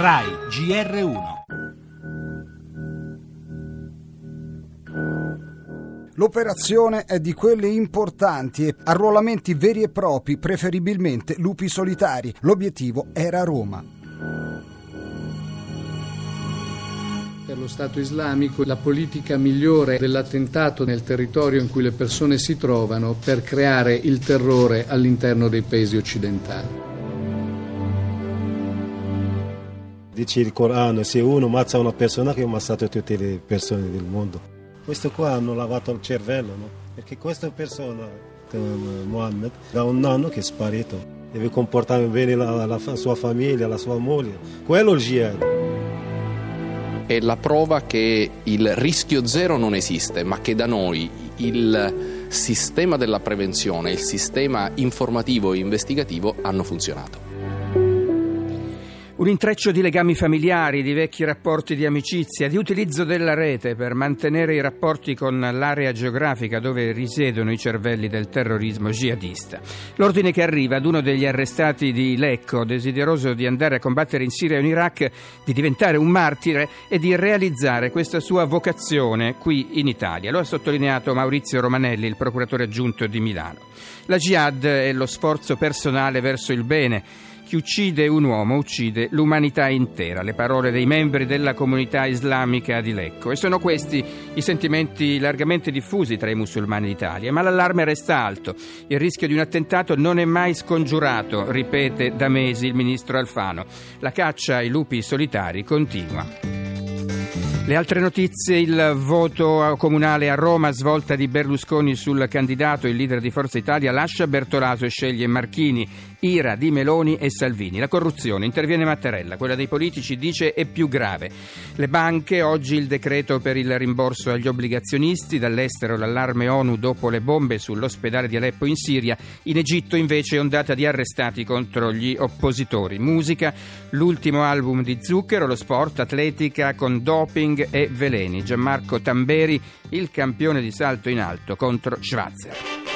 RAI GR1 L'operazione è di quelle importanti e arruolamenti veri e propri, preferibilmente lupi solitari. L'obiettivo era Roma. Per lo Stato islamico la politica migliore dell'attentato nel territorio in cui le persone si trovano per creare il terrore all'interno dei paesi occidentali. Dice il Corano, se uno ammazza una persona che ha ammazzato tutte le persone del mondo. Questo qua hanno lavato il cervello, no? Perché questa persona, Mohammed, da un anno che è sparito. Deve comportare bene la, la sua famiglia, la sua moglie. Quello è il jihad è la prova che il rischio zero non esiste, ma che da noi il sistema della prevenzione, il sistema informativo e investigativo hanno funzionato. Un intreccio di legami familiari, di vecchi rapporti di amicizia, di utilizzo della rete per mantenere i rapporti con l'area geografica dove risiedono i cervelli del terrorismo jihadista. L'ordine che arriva ad uno degli arrestati di Lecco, desideroso di andare a combattere in Siria e in Iraq, di diventare un martire e di realizzare questa sua vocazione qui in Italia. Lo ha sottolineato Maurizio Romanelli, il procuratore aggiunto di Milano. La jihad è lo sforzo personale verso il bene chi uccide un uomo uccide l'umanità intera, le parole dei membri della comunità islamica di Lecco. E sono questi i sentimenti largamente diffusi tra i musulmani d'Italia. Ma l'allarme resta alto. Il rischio di un attentato non è mai scongiurato, ripete da mesi il ministro Alfano. La caccia ai lupi solitari continua. Le altre notizie, il voto comunale a Roma, svolta di Berlusconi sul candidato, il leader di Forza Italia lascia Bertolaso e sceglie Marchini, ira di Meloni e Salvini. La corruzione, interviene Mattarella, quella dei politici dice è più grave. Le banche, oggi il decreto per il rimborso agli obbligazionisti, dall'estero l'allarme ONU dopo le bombe sull'ospedale di Aleppo in Siria, in Egitto invece ondata di arrestati contro gli oppositori. Musica, l'ultimo album di Zucchero, lo sport, atletica con doping e veleni. Gianmarco Tamberi, il campione di salto in alto contro Schwarzer.